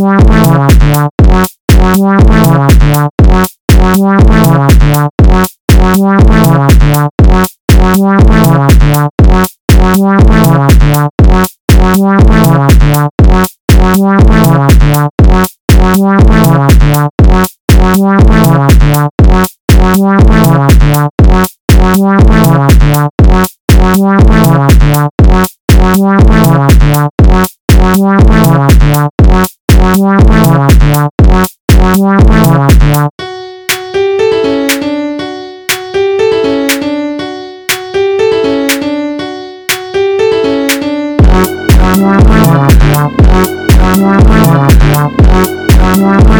Wow. Yeah. Bye.